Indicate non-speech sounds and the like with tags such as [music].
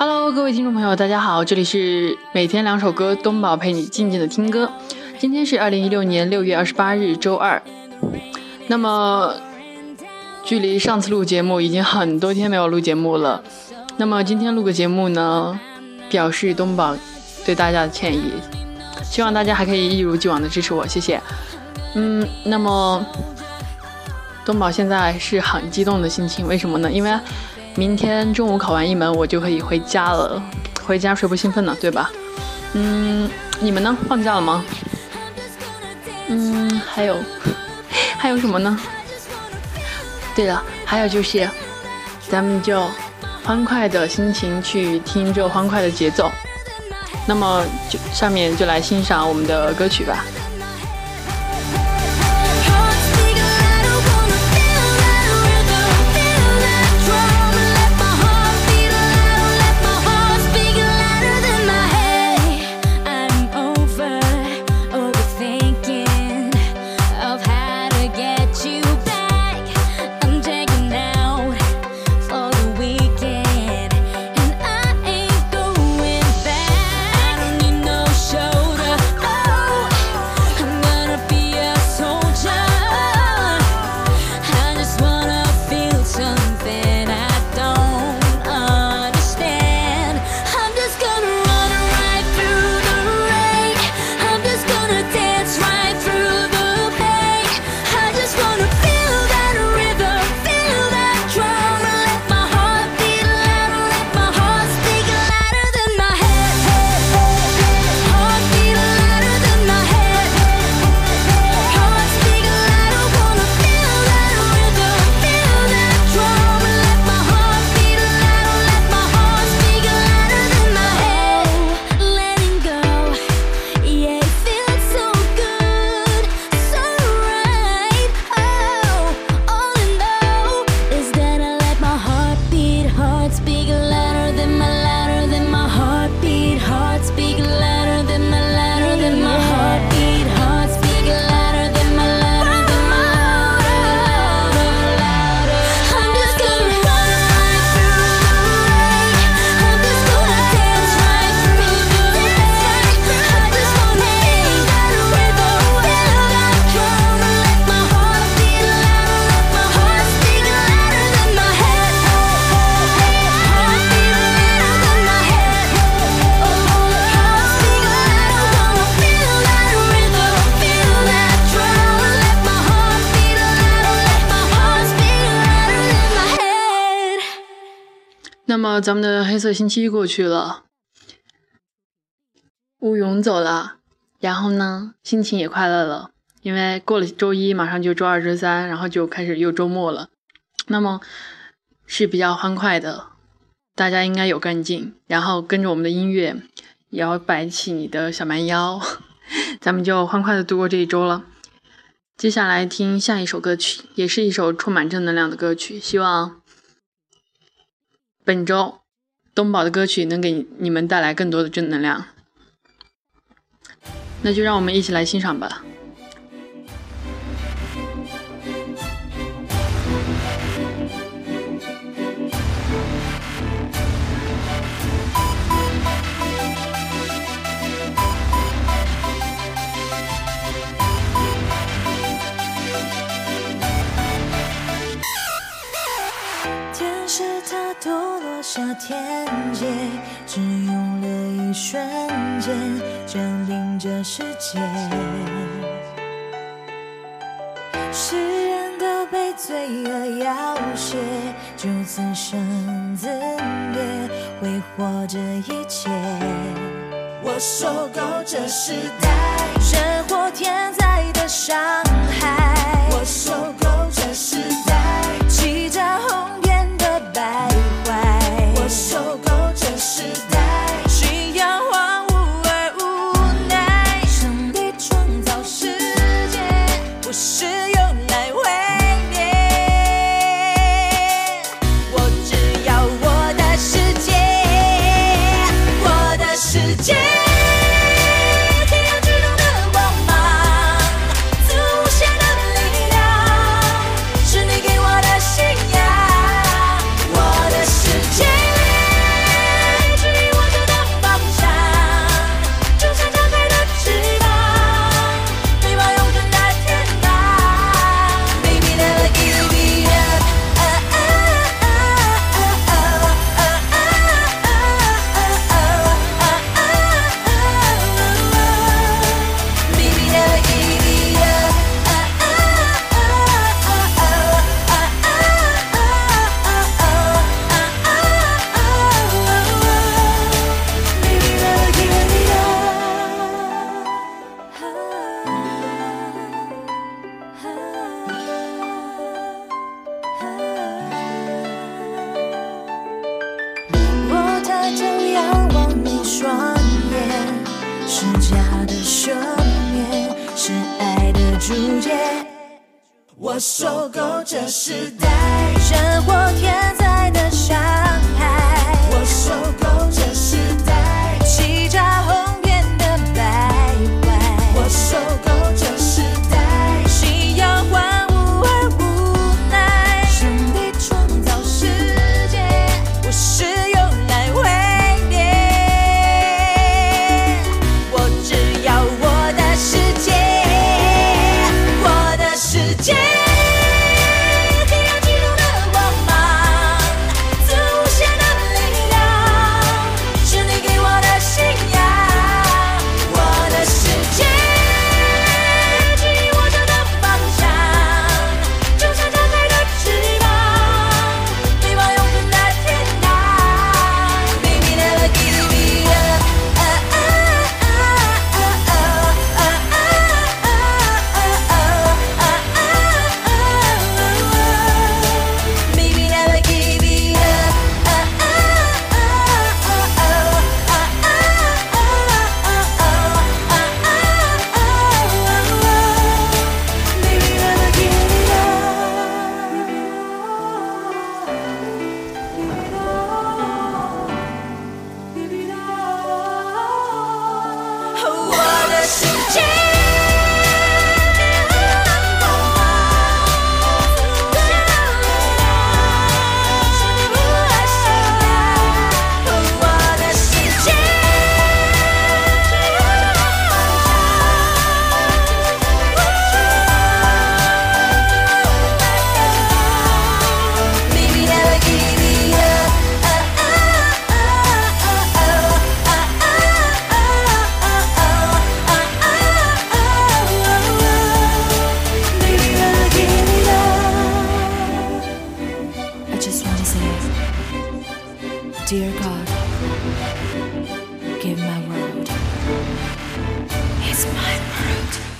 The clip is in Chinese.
Hello，各位听众朋友，大家好，这里是每天两首歌，东宝陪你静静的听歌。今天是二零一六年六月二十八日，周二。那么，距离上次录节目已经很多天没有录节目了。那么今天录个节目呢，表示东宝对大家的歉意，希望大家还可以一如既往的支持我，谢谢。嗯，那么东宝现在是很激动的心情，为什么呢？因为明天中午考完一门，我就可以回家了。回家谁不兴奋呢？对吧？嗯，你们呢？放假了吗？嗯，还有 [laughs] 还有什么呢？对了，还有就是，咱们就欢快的心情去听这欢快的节奏。那么就下面就来欣赏我们的歌曲吧。那么咱们的黑色星期一过去了，乌云走了，然后呢，心情也快乐了，因为过了周一，马上就周二、周三，然后就开始又周末了。那么是比较欢快的，大家应该有干劲，然后跟着我们的音乐，也要摆起你的小蛮腰，[laughs] 咱们就欢快的度过这一周了。接下来听下一首歌曲，也是一首充满正能量的歌曲，希望。本周东宝的歌曲能给你们带来更多的正能量，那就让我们一起来欣赏吧。下天界，只用了一瞬间，占领这世界。世人都被罪恶要挟，就此生自灭，挥霍这一切。我受够这时代生活天灾的伤不是假的赦免是爱的注解我受够这时代生活天才的傻 Dear God, give my world. It's my world.